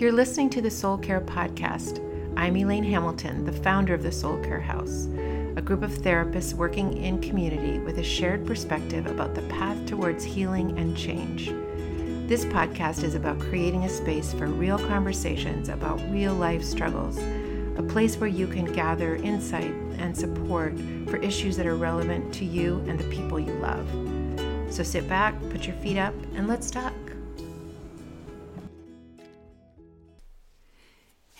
You're listening to the Soul Care Podcast. I'm Elaine Hamilton, the founder of the Soul Care House, a group of therapists working in community with a shared perspective about the path towards healing and change. This podcast is about creating a space for real conversations about real life struggles, a place where you can gather insight and support for issues that are relevant to you and the people you love. So sit back, put your feet up, and let's talk.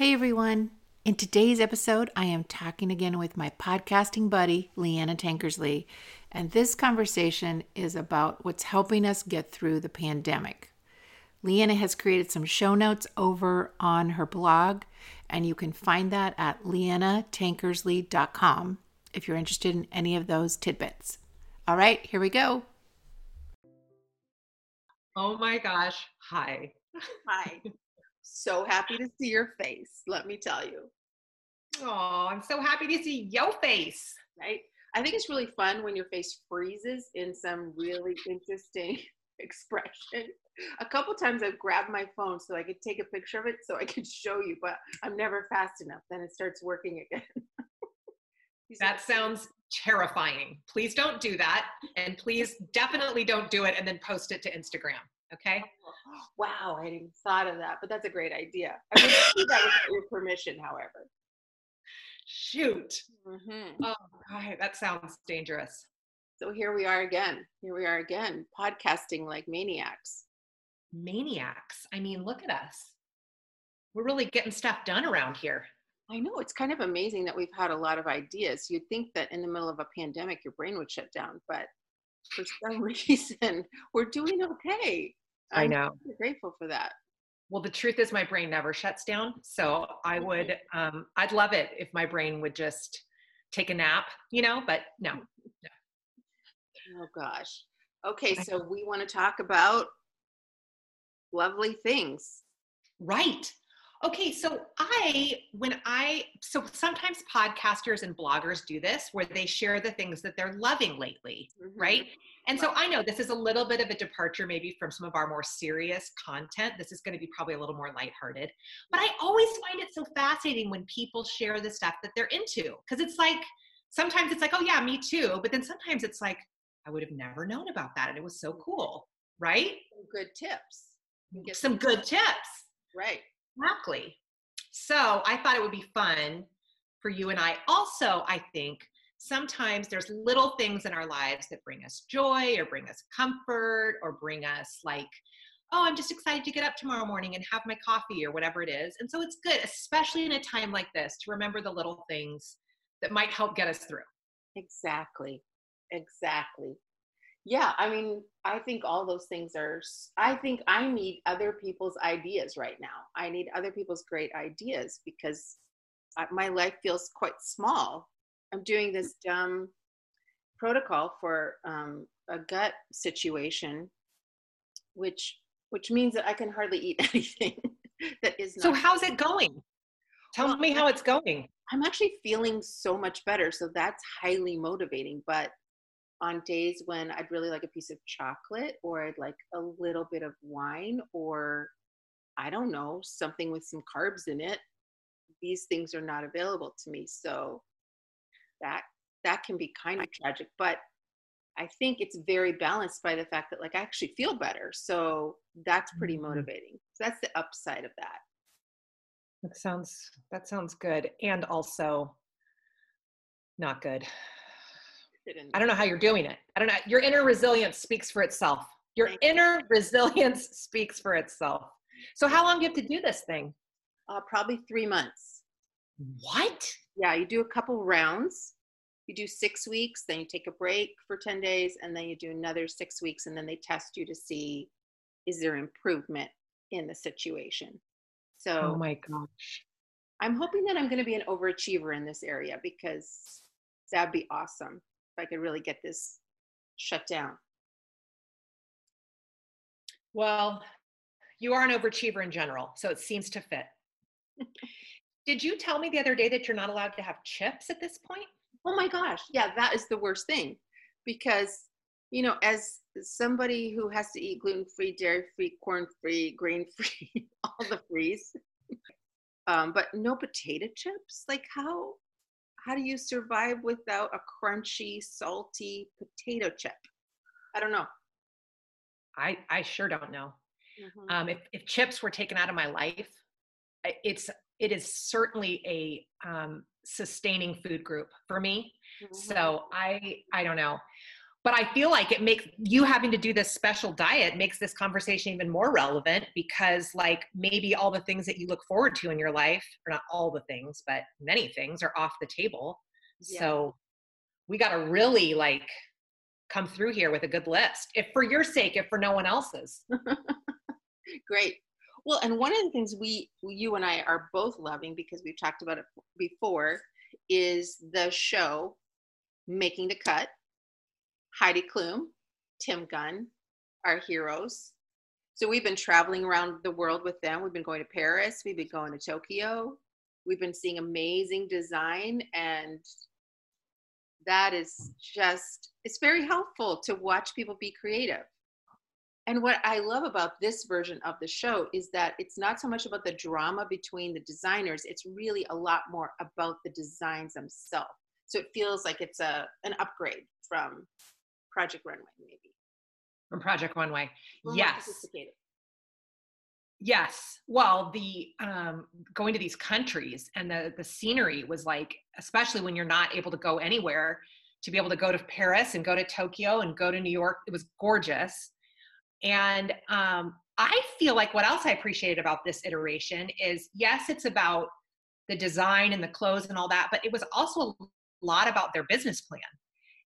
Hey everyone. In today's episode, I am talking again with my podcasting buddy, Leeana Tankersley, and this conversation is about what's helping us get through the pandemic. Leeana has created some show notes over on her blog, and you can find that at leeanatankersley.com if you're interested in any of those tidbits. All right, here we go. Oh my gosh. Hi. Hi. So happy to see your face, let me tell you. Oh, I'm so happy to see your face. Right? I think it's really fun when your face freezes in some really interesting expression. A couple times I've grabbed my phone so I could take a picture of it so I could show you, but I'm never fast enough. Then it starts working again. that sounds terrifying. Please don't do that. And please definitely don't do it and then post it to Instagram. Okay. Wow, I hadn't thought of that, but that's a great idea. I would do that without your permission, however. Shoot. Mm-hmm. Oh, God, that sounds dangerous. So here we are again. Here we are again, podcasting like maniacs. Maniacs. I mean, look at us. We're really getting stuff done around here. I know it's kind of amazing that we've had a lot of ideas. You'd think that in the middle of a pandemic, your brain would shut down, but for some reason, we're doing okay. I know. Grateful for that. Well, the truth is, my brain never shuts down. So I would, um, I'd love it if my brain would just take a nap, you know. But no. no. Oh gosh. Okay, so we want to talk about lovely things. Right. Okay, so I, when I, so sometimes podcasters and bloggers do this where they share the things that they're loving lately, mm-hmm. right? And so I know this is a little bit of a departure maybe from some of our more serious content. This is going to be probably a little more lighthearted. But I always find it so fascinating when people share the stuff that they're into because it's like, sometimes it's like, oh yeah, me too. But then sometimes it's like, I would have never known about that. And it was so cool, right? Some good tips. Some good tips. Right. Exactly. So I thought it would be fun for you and I. Also, I think sometimes there's little things in our lives that bring us joy or bring us comfort or bring us like, oh, I'm just excited to get up tomorrow morning and have my coffee or whatever it is. And so it's good, especially in a time like this, to remember the little things that might help get us through. Exactly. Exactly yeah i mean i think all those things are i think i need other people's ideas right now. I need other people's great ideas because my life feels quite small. I'm doing this dumb protocol for um, a gut situation which which means that i can hardly eat anything that is so how's it going? Tell well, me how it's going. I'm actually feeling so much better so that's highly motivating but on days when I'd really like a piece of chocolate or I'd like a little bit of wine or I don't know, something with some carbs in it, these things are not available to me. So that that can be kind of tragic, but I think it's very balanced by the fact that like I actually feel better. So that's pretty mm-hmm. motivating. So that's the upside of that. That sounds that sounds good and also not good. I don't know how you're doing it. I don't know. Your inner resilience speaks for itself. Your Thank inner you. resilience speaks for itself. So, how long do you have to do this thing? Uh, probably three months. What? Yeah, you do a couple rounds. You do six weeks, then you take a break for 10 days, and then you do another six weeks, and then they test you to see is there improvement in the situation. So, oh my gosh. I'm hoping that I'm going to be an overachiever in this area because that'd be awesome. I could really get this shut down. Well, you are an overachiever in general, so it seems to fit. Did you tell me the other day that you're not allowed to have chips at this point? Oh my gosh. Yeah, that is the worst thing because, you know, as somebody who has to eat gluten free, dairy free, corn free, grain free, all the frees, um, but no potato chips. Like how how do you survive without a crunchy, salty potato chip? I don't know. I I sure don't know. Mm-hmm. Um, if if chips were taken out of my life, it's it is certainly a um, sustaining food group for me. Mm-hmm. So I I don't know but I feel like it makes you having to do this special diet makes this conversation even more relevant because like maybe all the things that you look forward to in your life, or not all the things, but many things are off the table. Yeah. So we got to really like come through here with a good list. If for your sake, if for no one else's. Great. Well, and one of the things we you and I are both loving because we've talked about it before is the show Making the Cut Heidi Klum, Tim Gunn, our heroes. So we've been traveling around the world with them. We've been going to Paris, we've been going to Tokyo. We've been seeing amazing design and that is just it's very helpful to watch people be creative. And what I love about this version of the show is that it's not so much about the drama between the designers, it's really a lot more about the designs themselves. So it feels like it's a an upgrade from Project Runway, maybe. From Project Runway. yes. Yes. Well, the um, going to these countries and the the scenery was like, especially when you're not able to go anywhere, to be able to go to Paris and go to Tokyo and go to New York, it was gorgeous. And um, I feel like what else I appreciated about this iteration is yes, it's about the design and the clothes and all that, but it was also a lot about their business plan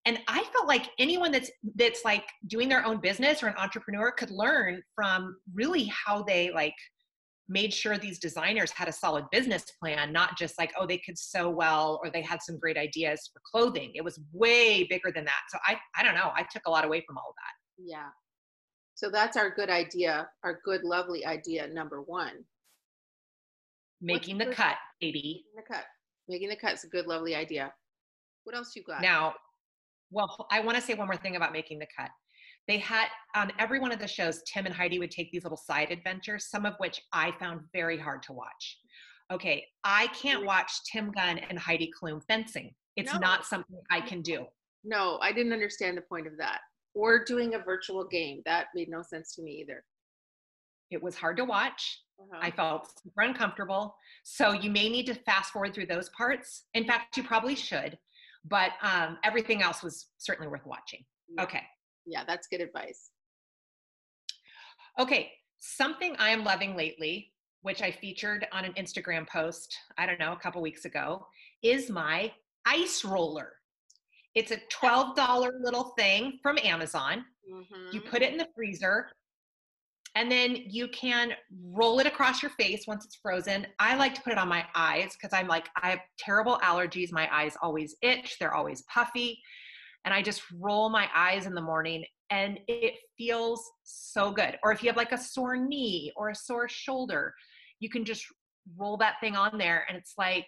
and i felt like anyone that's that's like doing their own business or an entrepreneur could learn from really how they like made sure these designers had a solid business plan not just like oh they could sew well or they had some great ideas for clothing. It was way bigger than that. So i i don't know. I took a lot away from all of that. Yeah. So that's our good idea our good lovely idea number one. Making What's the cut baby. Making the cut. Making the cut is a good lovely idea. What else you got? Now well, I want to say one more thing about making the cut. They had on every one of the shows, Tim and Heidi would take these little side adventures, some of which I found very hard to watch. Okay, I can't watch Tim Gunn and Heidi Klum fencing. It's no. not something I can do. No, I didn't understand the point of that. Or doing a virtual game. That made no sense to me either. It was hard to watch. Uh-huh. I felt super uncomfortable. So you may need to fast forward through those parts. In fact, you probably should but um, everything else was certainly worth watching. Yeah. Okay. Yeah, that's good advice. Okay, something I am loving lately, which I featured on an Instagram post, I don't know, a couple weeks ago, is my ice roller. It's a $12 little thing from Amazon. Mm-hmm. You put it in the freezer and then you can roll it across your face once it's frozen. I like to put it on my eyes because I'm like, I have terrible allergies. My eyes always itch, they're always puffy. And I just roll my eyes in the morning and it feels so good. Or if you have like a sore knee or a sore shoulder, you can just roll that thing on there and it's like,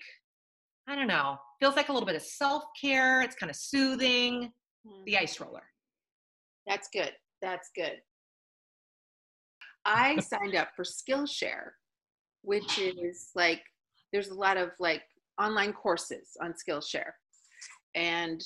I don't know, feels like a little bit of self care. It's kind of soothing. Mm-hmm. The ice roller. That's good. That's good. I signed up for Skillshare, which is like there's a lot of like online courses on Skillshare, and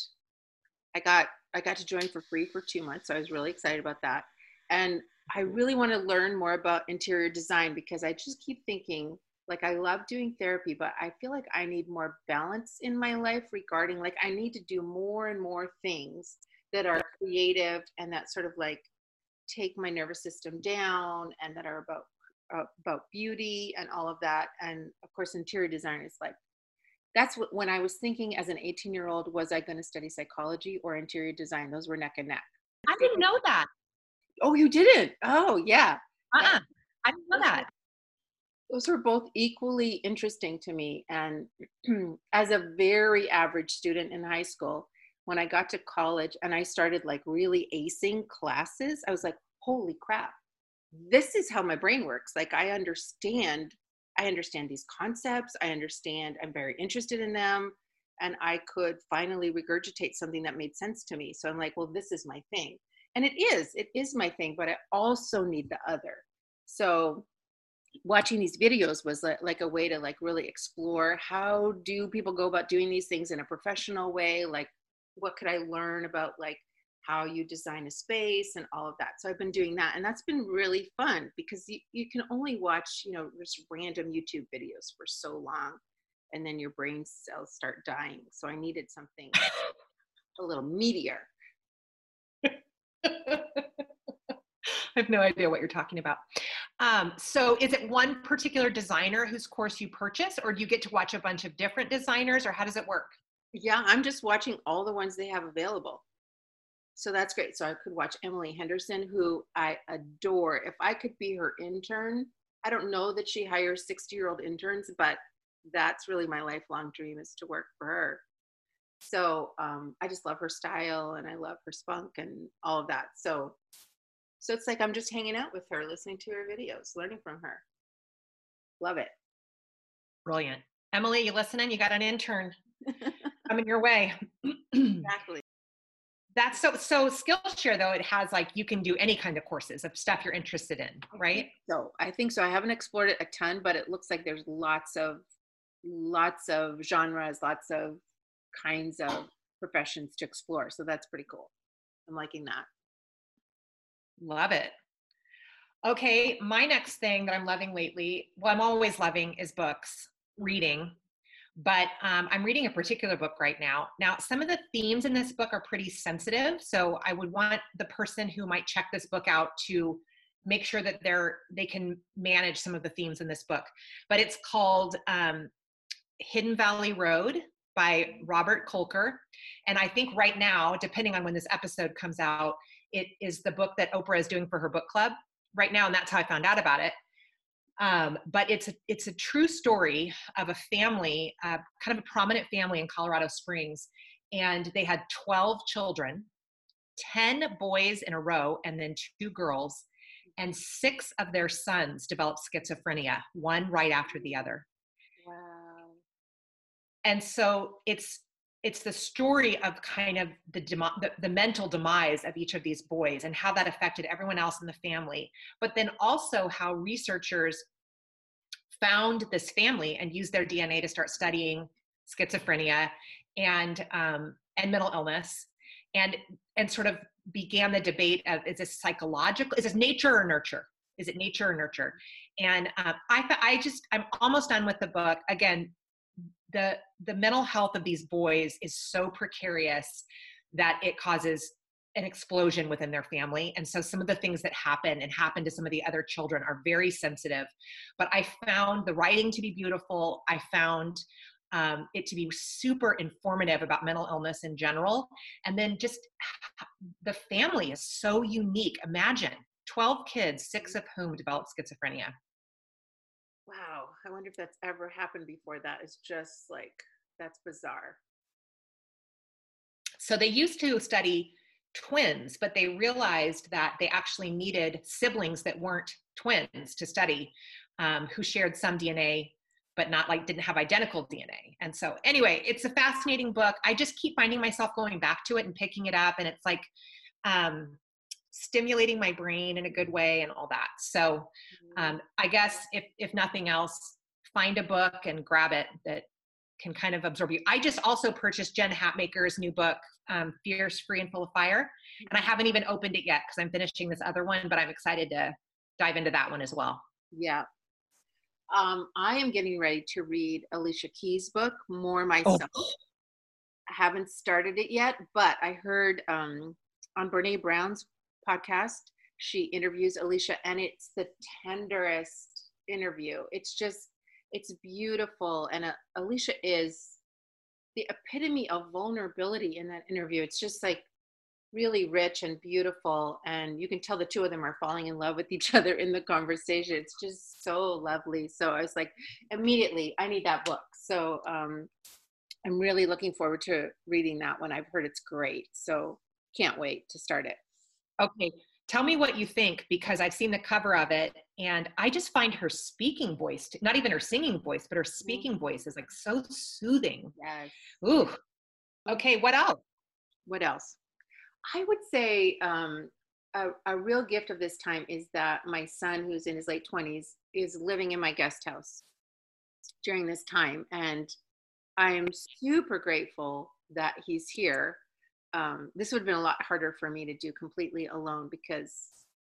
I got I got to join for free for two months, so I was really excited about that. And I really want to learn more about interior design because I just keep thinking like I love doing therapy, but I feel like I need more balance in my life regarding like I need to do more and more things that are creative and that sort of like take my nervous system down and that are about uh, about beauty and all of that. And of course interior design is like that's what when i was thinking as an 18 year old was i going to study psychology or interior design? Those were neck and neck. I didn't know that. Oh you didn't? Oh yeah. Uh-uh. i didn't know that. those were both equally interesting to me. And as a very average student in high school when I got to college and I started like really acing classes, I was like, holy crap, this is how my brain works. Like I understand, I understand these concepts. I understand, I'm very interested in them. And I could finally regurgitate something that made sense to me. So I'm like, well, this is my thing. And it is, it is my thing, but I also need the other. So watching these videos was like a way to like really explore how do people go about doing these things in a professional way like what could i learn about like how you design a space and all of that so i've been doing that and that's been really fun because you, you can only watch you know just random youtube videos for so long and then your brain cells start dying so i needed something a little meatier I have no idea what you're talking about. Um, so is it one particular designer whose course you purchase or do you get to watch a bunch of different designers or how does it work? Yeah, I'm just watching all the ones they have available. So that's great. So I could watch Emily Henderson, who I adore. If I could be her intern, I don't know that she hires 60 year old interns, but that's really my lifelong dream is to work for her. So um, I just love her style and I love her spunk and all of that. So so it's like I'm just hanging out with her, listening to her videos, learning from her. Love it. Brilliant. Emily, you listening? You got an intern coming your way. exactly. That's so so Skillshare though it has like you can do any kind of courses of stuff you're interested in, right? So I think so. I haven't explored it a ton, but it looks like there's lots of lots of genres, lots of kinds of professions to explore. So that's pretty cool. I'm liking that. Love it. Okay, my next thing that I'm loving lately, well, I'm always loving is books, reading, but um, I'm reading a particular book right now. Now, some of the themes in this book are pretty sensitive, so I would want the person who might check this book out to make sure that they're they can manage some of the themes in this book. But it's called um, Hidden Valley Road by Robert Kolker, and I think right now, depending on when this episode comes out, it is the book that Oprah is doing for her book club right now, and that's how I found out about it. Um, but it's a, it's a true story of a family, uh, kind of a prominent family in Colorado Springs, and they had 12 children, 10 boys in a row, and then two girls, and six of their sons developed schizophrenia, one right after the other. Wow. And so it's it's the story of kind of the, the, the mental demise of each of these boys and how that affected everyone else in the family but then also how researchers found this family and used their dna to start studying schizophrenia and um, and mental illness and and sort of began the debate of is this psychological is this nature or nurture? Is it nature or nurture? And uh, i i just i'm almost done with the book. Again the the mental health of these boys is so precarious that it causes an explosion within their family and so some of the things that happen and happen to some of the other children are very sensitive. But i found the writing to be beautiful. I found um, it to be super informative about mental illness in general. And then just the family is so unique. Imagine 12 kids six of whom developed schizophrenia. Wow, I wonder if that's ever happened before. That is just like, that's bizarre. So they used to study twins, but they realized that they actually needed siblings that weren't twins to study, um, who shared some DNA, but not like didn't have identical DNA. And so, anyway, it's a fascinating book. I just keep finding myself going back to it and picking it up, and it's like, um, stimulating my brain in a good way and all that. So mm-hmm. um, I guess if if nothing else, find a book and grab it that can kind of absorb you. I just also purchased Jen Hatmaker's new book, um, Fierce, Free, and Full of Fire, and I haven't even opened it yet because I'm finishing this other one, but I'm excited to dive into that one as well. Yeah. Um, I am getting ready to read Alicia Keys' book, More Myself. Oh. I haven't started it yet, but I heard um, on Brene Brown's podcast. She interviews Alicia, and it's the tenderest interview. It's just, it's beautiful. And uh, Alicia is the epitome of vulnerability in that interview. It's just like really rich and beautiful. And you can tell the two of them are falling in love with each other in the conversation. It's just so lovely. So I was like, immediately, I need that book. So um, I'm really looking forward to reading that one. I've heard it's great. So can't wait to start it. Okay, tell me what you think because I've seen the cover of it and I just find her speaking voice, not even her singing voice, but her mm-hmm. speaking voice is like so soothing. Yes. Ooh. Okay, what else? What else? I would say um, a, a real gift of this time is that my son, who's in his late 20s, is living in my guest house during this time. And I am super grateful that he's here. Um, this would have been a lot harder for me to do completely alone because,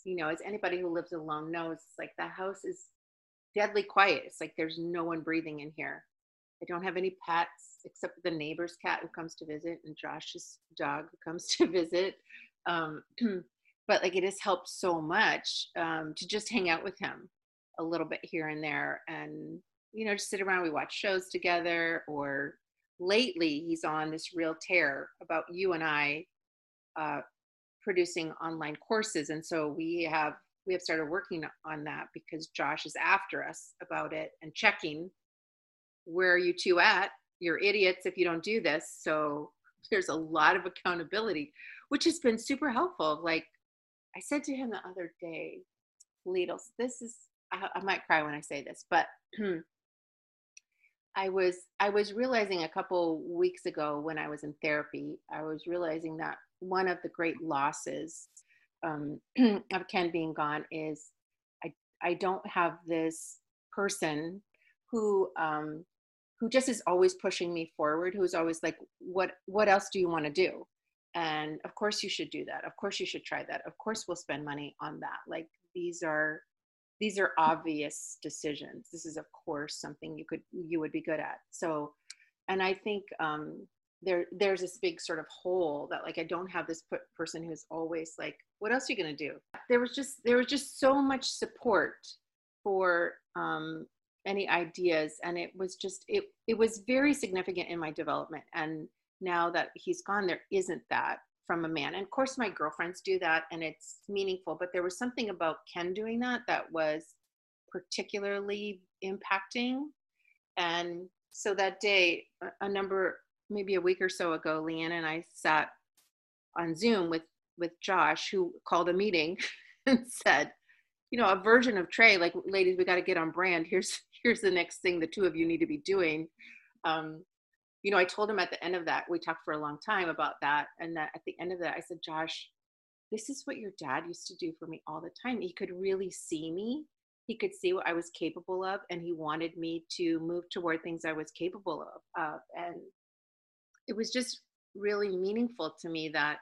you know, as anybody who lives alone knows, like the house is deadly quiet. It's like there's no one breathing in here. I don't have any pets except the neighbor's cat who comes to visit and Josh's dog who comes to visit. Um, but like it has helped so much um, to just hang out with him a little bit here and there and you know just sit around we watch shows together or lately he's on this real tear about you and i uh, producing online courses. And so we have we have started working on that because josh is after us about it and checking where are you two at? You're idiots if you don't do this. So there's a lot of accountability which has been super helpful. Like I said to him the other day, Littles, this is, I, I might cry when I say this, but I was I was realizing a couple weeks ago when I was in therapy, I was realizing that one of the great losses um, of Ken being gone is I I don't have this person who um, who just is always pushing me forward, who's always like, what what else do you want to do? and of course you should do that. Of course you should try that. Of course we'll spend money on that. Like these are these are obvious decisions. This is of course something you could you would be good at. So and i think um there there's this big sort of hole that like i don't have this person who's always like what else are you going to do? There was just there was just so much support for um any ideas and it was just it it was very significant in my development. And now that he's gone, there isn't that from a man. And of course, my girlfriends do that and it's meaningful, but there was something about Ken doing that that was particularly impacting. And so that day, a number, maybe a week or so ago, Leeana and I sat on Zoom with with Josh, who called a meeting and said, you know, a version of Trey, like, ladies, we got to get on brand. Here's here's the next thing the two of you need to be doing. Um, you know, I told him at the end of that, we talked for a long time about that. And that at the end of that, I said, Josh, this is what your dad used to do for me all the time. He could really see me. He could see what I was capable of, and he wanted me to move toward things I was capable of. And it was just really meaningful to me that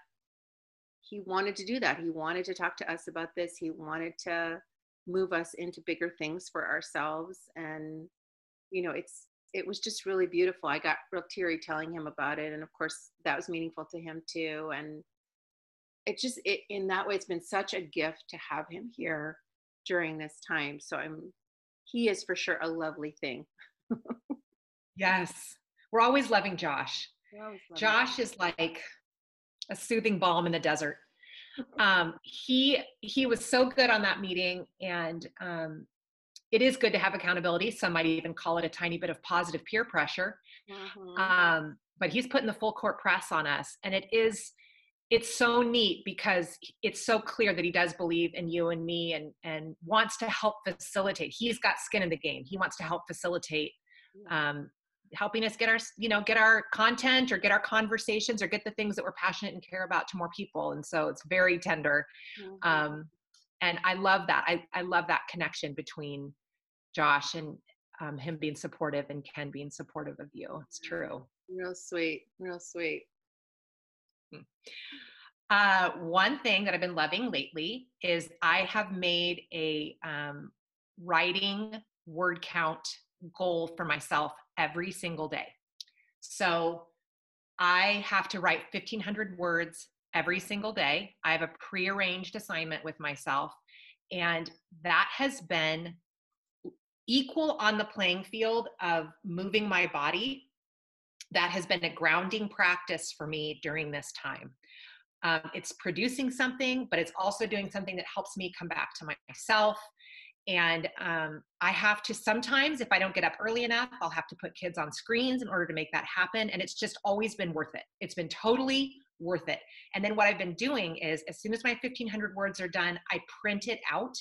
he wanted to do that. He wanted to talk to us about this. He wanted to move us into bigger things for ourselves. And, you know, it's it was just really beautiful. I got real teary telling him about it, and of course that was meaningful to him too. And it just it, in that way, it's been such a gift to have him here during this time. So I'm he is for sure a lovely thing. yes, we're always loving Josh. Always loving Josh him. is like a soothing balm in the desert. um, he he was so good on that meeting, and um, it is good to have accountability. Some might even call it a tiny bit of positive peer pressure. Mm-hmm. Um, but he's putting the full court press on us. And it is, it's so neat because it's so clear that he does believe in you and me and, and wants to help facilitate. He's got skin in the game. He wants to help facilitate um, helping us get our you know get our content or get our conversations or get the things that we're passionate and care about to more people and so it's very tender mm-hmm. um, and i love that I, I love that connection between Josh and um, him being supportive and Ken being supportive of you. It's true. Real sweet, real sweet. Hmm. Uh, one thing that I've been loving lately is I have made a um, writing word count goal for myself every single day. So I have to write 1,500 words every single day. I have a prearranged assignment with myself, and that has been equal on the playing field of moving my body that has been a grounding practice for me during this time. Um, it's producing something but it's also doing something that helps me come back to myself. And um, i have to sometimes if i don't get up early enough i'll have to put kids on screens in order to make that happen and it's just always been worth it. It's been totally worth it. And then what i've been doing is as soon as my 1500 words are done i print it out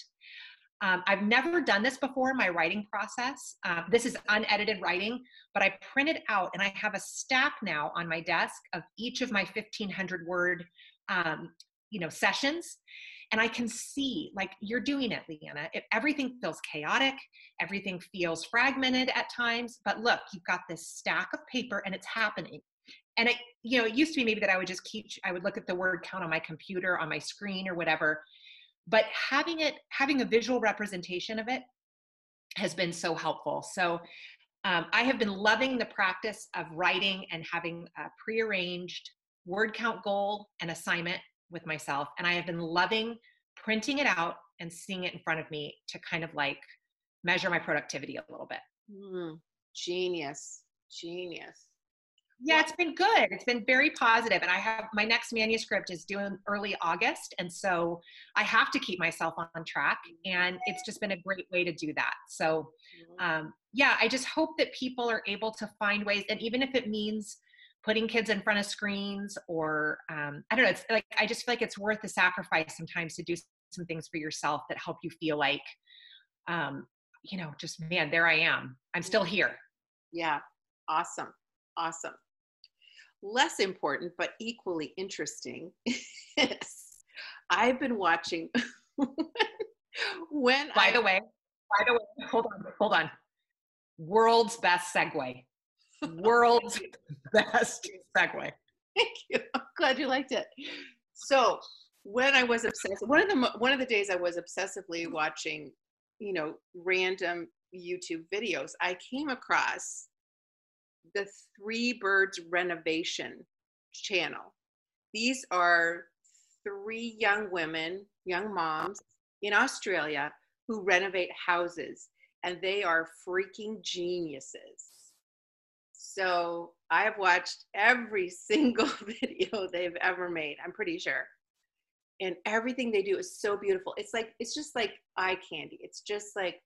um, I've never done this before in my writing process. Uh, this is unedited writing, but I print it out and I have a stack now on my desk of each of my 1500 word, um, you know, sessions. and I can see, like you're doing it, Leeana. It, everything feels chaotic, everything feels fragmented at times. But look, you've got this stack of paper and it's happening. And it, you know, it used to be maybe that I would just keep, I would look at the word count on my computer, on my screen, or whatever. But having it, having a visual representation of it has been so helpful. So um, I have been loving the practice of writing and having a prearranged word count goal and assignment with myself. And I have been loving printing it out and seeing it in front of me to kind of like measure my productivity a little bit. Mm, genius. Genius. Yeah, it's been good. It's been very. And I have my next manuscript is due in early August. And so I have to keep myself on track. And it's just been a great way to do that. So, um, yeah, I just hope that people are able to find ways. And even if it means putting kids in front of screens or um, I don't know, it's like I just feel like it's worth the sacrifice sometimes to do some things for yourself that help you feel like, um, you know, just man, there I am. I'm still here. Yeah, awesome. Awesome less important but equally interesting is I've been watching when by I, the way, by the way, hold on, hold on. World's best segue. World's best segue. Thank you. I'm glad you liked it. So when I was obsessed, one of the one of the days I was obsessively watching, you know, random YouTube videos, I came across the Three Birds Renovation channel. These are three young women, young moms in Australia who renovate houses, and they are freaking geniuses. So I have watched every single video they've ever made, I'm pretty sure. And everything they do is so beautiful. It's like, it's just like eye candy. It's just like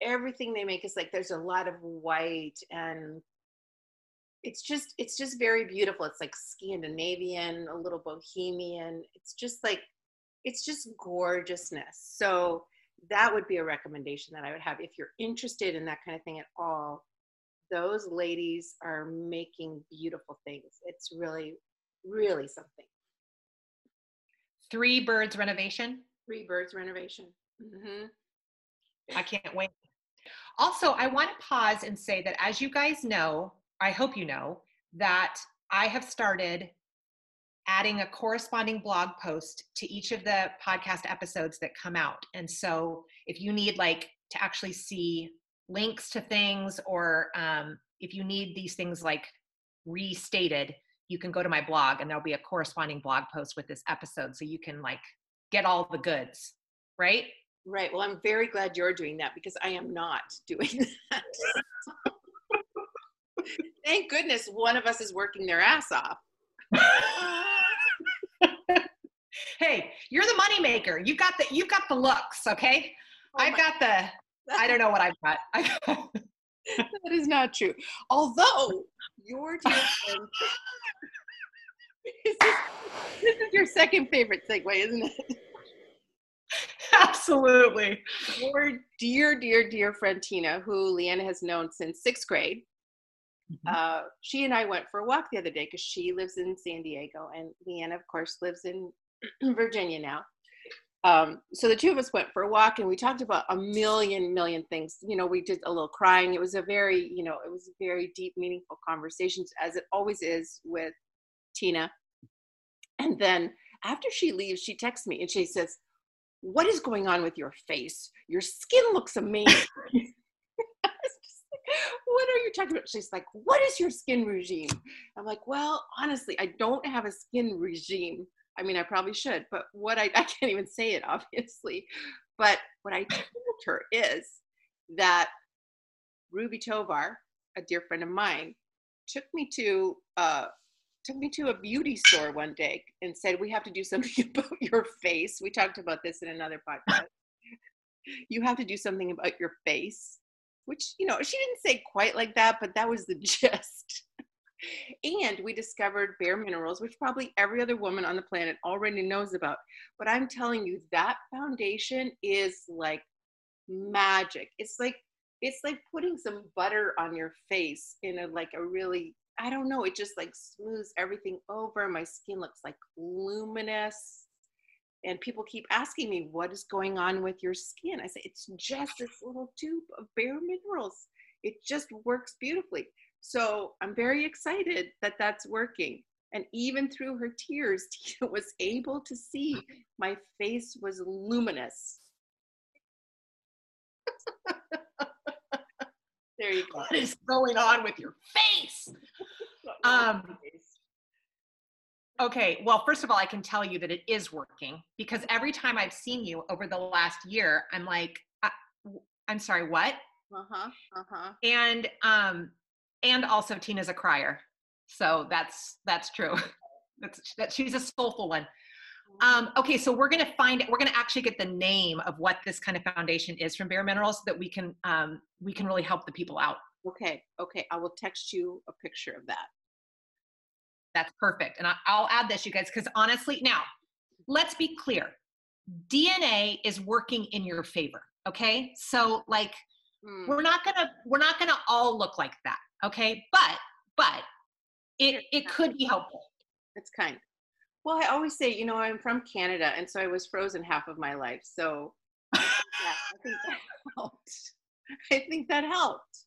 everything they make is like there's a lot of white and it's just it's just very beautiful. It's like scandinavian a little bohemian. It's just like it's just gorgeousness. So that would be a recommendation that i would have. If you're interested in that kind of thing at all those ladies are making beautiful things. It's really really something. Three birds renovation? Three birds renovation. Mm-hmm. i can't wait. Also i want to pause and say that as you guys know I hope you know that I have started adding a corresponding blog post to each of the podcast episodes that come out. And so if you need like to actually see links to things or um, if you need these things like restated, you can go to my blog and there'll be a corresponding blog post with this episode so you can like get all the goods, right? Right. Well, I'm very glad you're doing that because I am not doing that. Thank goodness one of us is working their ass off. hey, you're the money maker. You got the you got the looks, okay? Oh I've got the I don't know what I've got. that is not true. Although your dear friend this, is, this is your second favorite segue, isn't it? Absolutely. Your dear, dear, dear friend Tina, who Leeana has known since sixth grade, Mm-hmm. Uh, she and I went for a walk the other day because she lives in San Diego and Leeana, of course, lives in Virginia now. Um, so the two of us went for a walk and we talked about a million, million things. You know, we did a little crying. It was a very, you know, it was a very deep, meaningful conversations as it always is with Tina. And then after she leaves, she texts me and she says, What is going on with your face? Your skin looks amazing. what are you talking about? She's like, what is your skin regime? I'm like, well, honestly, I don't have a skin regime. I mean, I probably should, but what I, I can't even say it, obviously. But what I told her is that Ruby Tovar, a dear friend of mine, took me to uh, took me to a beauty store one day and said, "We have to do something about your face." We talked about this in another podcast. you have to do something about your face which you know she didn't say quite like that but that was the gist. And we discovered bare minerals which probably every other woman on the planet already knows about. But i'm telling you that foundation is like magic. It's like it's like putting some butter on your face in a like a really i don't know it just like smooths everything over. My skin looks like luminous and people keep asking me what is going on with your skin? I say it's just this little tube of bare minerals. It just works beautifully. So i'm very excited that that's working. And even through her tears tina was able to see my face was luminous. There you go. What is going on with your face? Um, Okay, well, first of all, I can tell you that it is working because every time I've seen you over the last year, I'm like, I, am sorry, what? uh-huh uh-huh And um, and also Tina's a crier, so that's that's true. That's that she's a soulful one. Um, okay, so we're gonna find we're gonna actually get the name of what this kind of foundation is from Bare Minerals so that we can um, we can really help the people out. okay okay i will text you a picture of that That's perfect. And I, I'll add this, you guys, because honestly, now let's be clear. DNA is working in your favor. Okay. So like Hmm. we're not gonna we're not gonna all look like that. Okay. But but it it could be helpful. It's kind. Well, I always say, you know, I'm from Canada, and so I was frozen half of my life. So, yeah, I think that helped. I think that helped.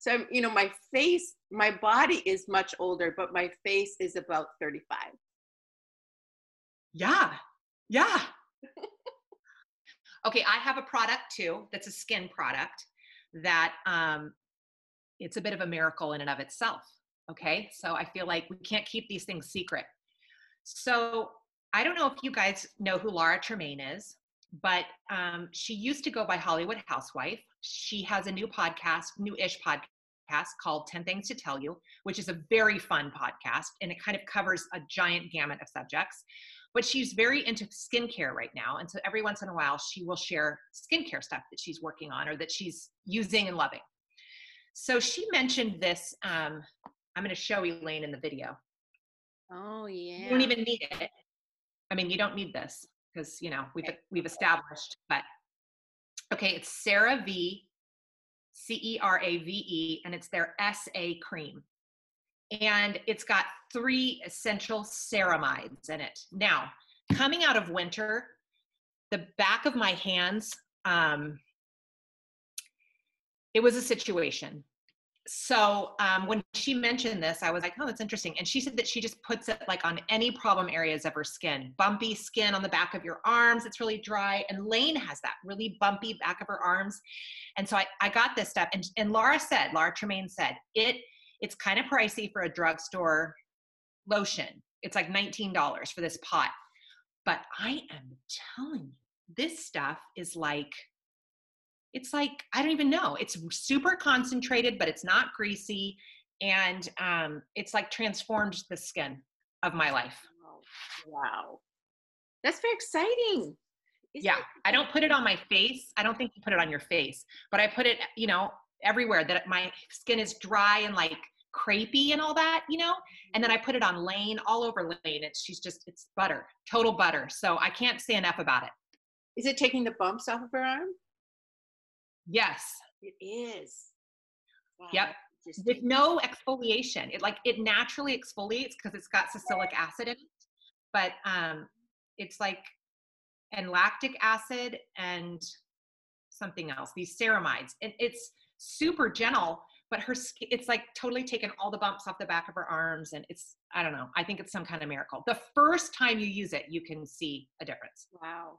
So, you know, my face, my body is much older, but my face is about 35. Yeah. Yeah. okay, I have a product too that's a skin product that um it's a bit of a miracle in and of itself. Okay? So I feel like we can't keep these things secret. So I don't know if you guys know who Laura Tremaine is, but um, she used to go by Hollywood Housewife. She has a new podcast, new-ish podcast called 10 Things to Tell You, which is a very fun podcast and it kind of covers a giant gamut of subjects but she's very into skincare right now. And so every once in a while, she will share skincare stuff that she's working on or that she's using and loving. So she mentioned this. Um, I'm going to show Elaine in the video. Oh, yeah. You don't even need it. I mean, you don't need this because you know we've we've established. But okay, it's CeraVe, C E R A V E, and it's their SA cream and it's got three essential ceramides in it. Now, coming out of winter, the back of my hands, um, it was a situation. So um, when she mentioned this, I was like, oh, that's interesting. And she said that she just puts it like on any problem areas of her skin. Bumpy skin on the back of your arms, it's really dry. And Lane has that really bumpy back of her arms. And so I, I got this stuff. And, and Laura said, Laura Tremaine said, it it's kind of pricey for a drugstore lotion. It's like $19 for this pot. But I am telling you, this stuff is like, it's like, I don't even know. It's super concentrated, but it's not greasy. And um, it's like transformed the skin of my life. Oh, wow. That's very exciting. Isn't Yeah. I don't put it on my face. I don't think you put it on your face, but I put it, you know, everywhere that my skin is dry and like crepey and all that, you know? And then I put it on Lane, all over Lane. It's she's just it's butter, total butter. So I can't say enough about it. Is it taking the bumps off of her arm? Yes. It is. Wow, Yep. With no exfoliation. It like it naturally exfoliates because it's got salicylic acid in it. But um it's like and lactic acid and something else, these ceramides. And it's super gentle, but her skin, it's like totally taken all the bumps off the back of her arms. And it's, I don't know, I think it's some kind of miracle. The first time you use it, you can see a difference. Wow.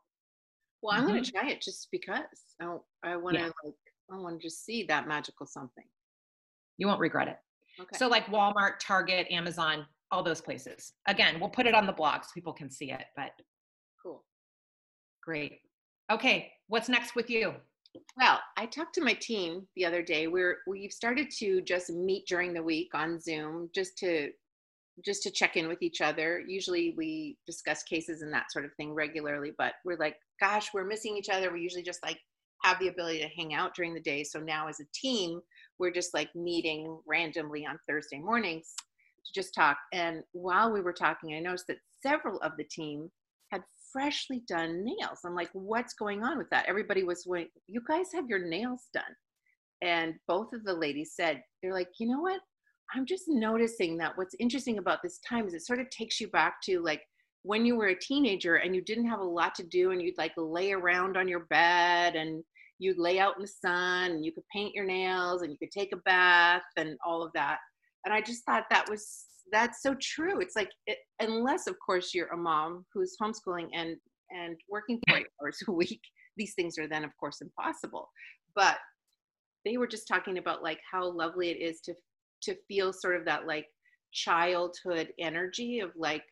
Well, I'm gonna mm-hmm. try it just because I I want to Yeah. like I want to just see that magical something. You won't regret it. Okay. So, like Walmart, Target, Amazon, all those places. Again, we'll put it on the blog so people can see it, but cool. great. Okay, what's next with you? Well, I talked to my team the other day. We're we've started to just meet during the week on Zoom just to just to check in with each other. Usually we discuss cases and that sort of thing regularly, but we're like, gosh, we're missing each other. We usually just like have the ability to hang out during the day. So now as a team, we're just like meeting randomly on Thursday mornings to just talk. And while we were talking, I noticed that several of the team had freshly done nails. I'm like, what's going on with that? Everybody was going, you guys have your nails done. And both of the ladies said, they're like, you know what? I'm just noticing that what's interesting about this time is it sort of takes you back to like when you were a teenager and you didn't have a lot to do and you'd like lay around on your bed and you'd lay out in the sun and you could paint your nails and you could take a bath and all of that. And i just thought that was that's so true. It's like it, unless of course you're a mom who's homeschooling and and working 40 hours a week these things are then of course impossible. But they were just talking about like how lovely it is to to feel sort of that like childhood energy of like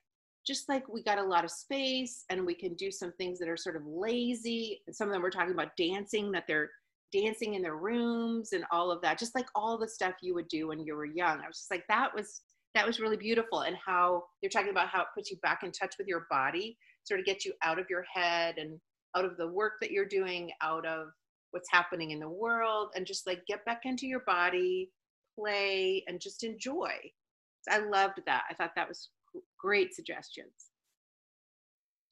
just like we got a lot of space and we can do some things that are sort of lazy. Some of them were talking about dancing that they're dancing in their rooms and all of that just like all the stuff you would do when you were young. I was just like that was that was really beautiful. And how they're talking about how it puts you back in touch with your body sort of gets you out of your head and out of the work that you're doing out of what's happening in the world and just like get back into your body play and just enjoy i loved that i thought that was great suggestions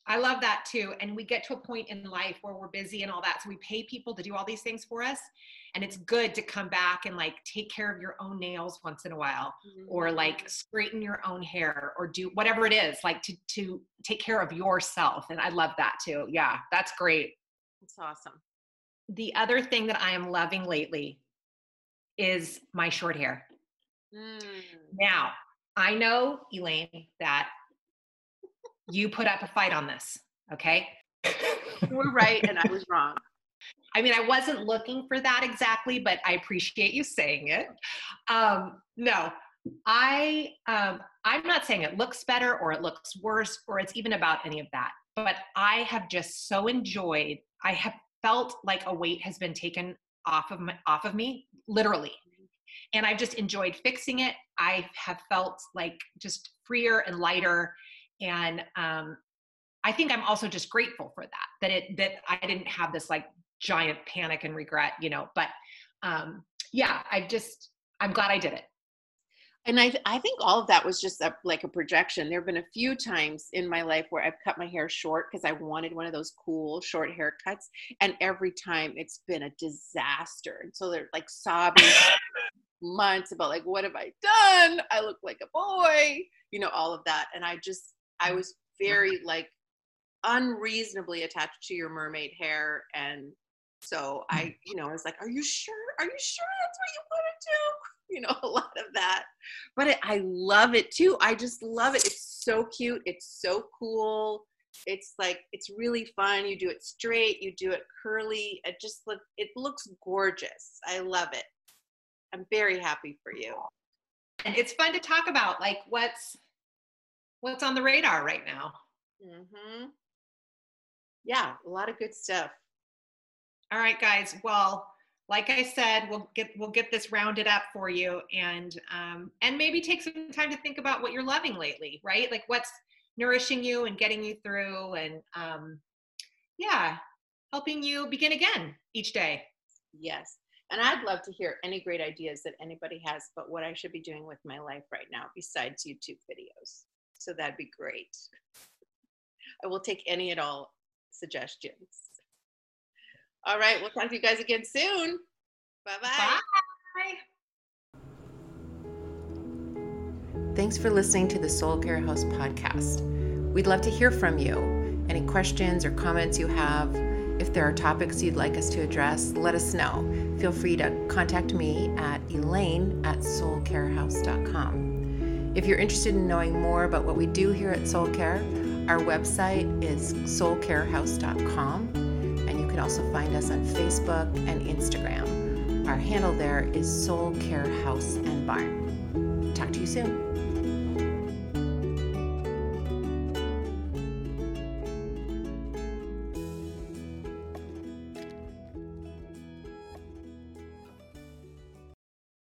I love that too. And we get to a point in life where we're busy and all that. So we pay people to do all these things for us. And it's good to come back and like take care of your own nails once in a while mm-hmm. or like straighten your own hair or do whatever it is, like to to take care of yourself. And I love that too. Yeah, that's great. It's awesome. The other thing that I am loving lately is my short hair. Mm. Now, I know, Elaine, that you put up a fight on this, okay? you were right and I was wrong. I mean, I wasn't looking for that exactly, but I appreciate you saying it. Um, no, I um, I'm not saying it looks better or it looks worse or it's even about any of that. But I have just so enjoyed. I have felt like a weight has been taken off of my, off of me, literally and I've just enjoyed fixing it. I have felt like just freer and lighter, and um, I think I'm also just grateful for that. That it that I didn't have this like giant panic and regret, you know. But um, yeah, I just I'm glad I did it. And I, I think all of that was just a, like a projection. There have been a few times in my life where I've cut my hair short because I wanted one of those cool short haircuts. And every time it's been a disaster. And so they're like sobbing months about like what have i done i look like a boy you know all of that and i just i was very like unreasonably attached to your mermaid hair and so i mm. you know i was like are you sure are you sure that's what you want to do you know a lot of that but it, i love it too i just love it it's so cute it's so cool it's like it's really fun you do it straight you do it curly it just look it looks gorgeous i love it I'm very happy for you. And it's fun to talk about like what's what's on the radar right now. Mm-hmm. Yeah, a lot of good stuff. All right, guys. Well, like I said, we'll get we'll get this rounded up for you, and um, and maybe take some time to think about what you're loving lately, right? Like what's nourishing you and getting you through, and um, yeah, helping you begin again each day. Yes. And I'd love to hear any great ideas that anybody has about what I should be doing with my life right now besides YouTube videos. So that'd be great. I will take any at all suggestions. All right, we'll talk to you guys again soon. Bye-bye. Bye. Thanks for listening to the Soul Care House podcast. We'd love to hear from you. Any questions or comments you have, if there are topics you'd like us to address, let us know. Feel free to contact me at elaine at soulcarehouse.com. If you're interested in knowing more about what we do here at Soul Care, our website is soulcarehouse.com, and you can also find us on Facebook and Instagram. Our handle there is Soul Care House and Barn. Talk to you soon.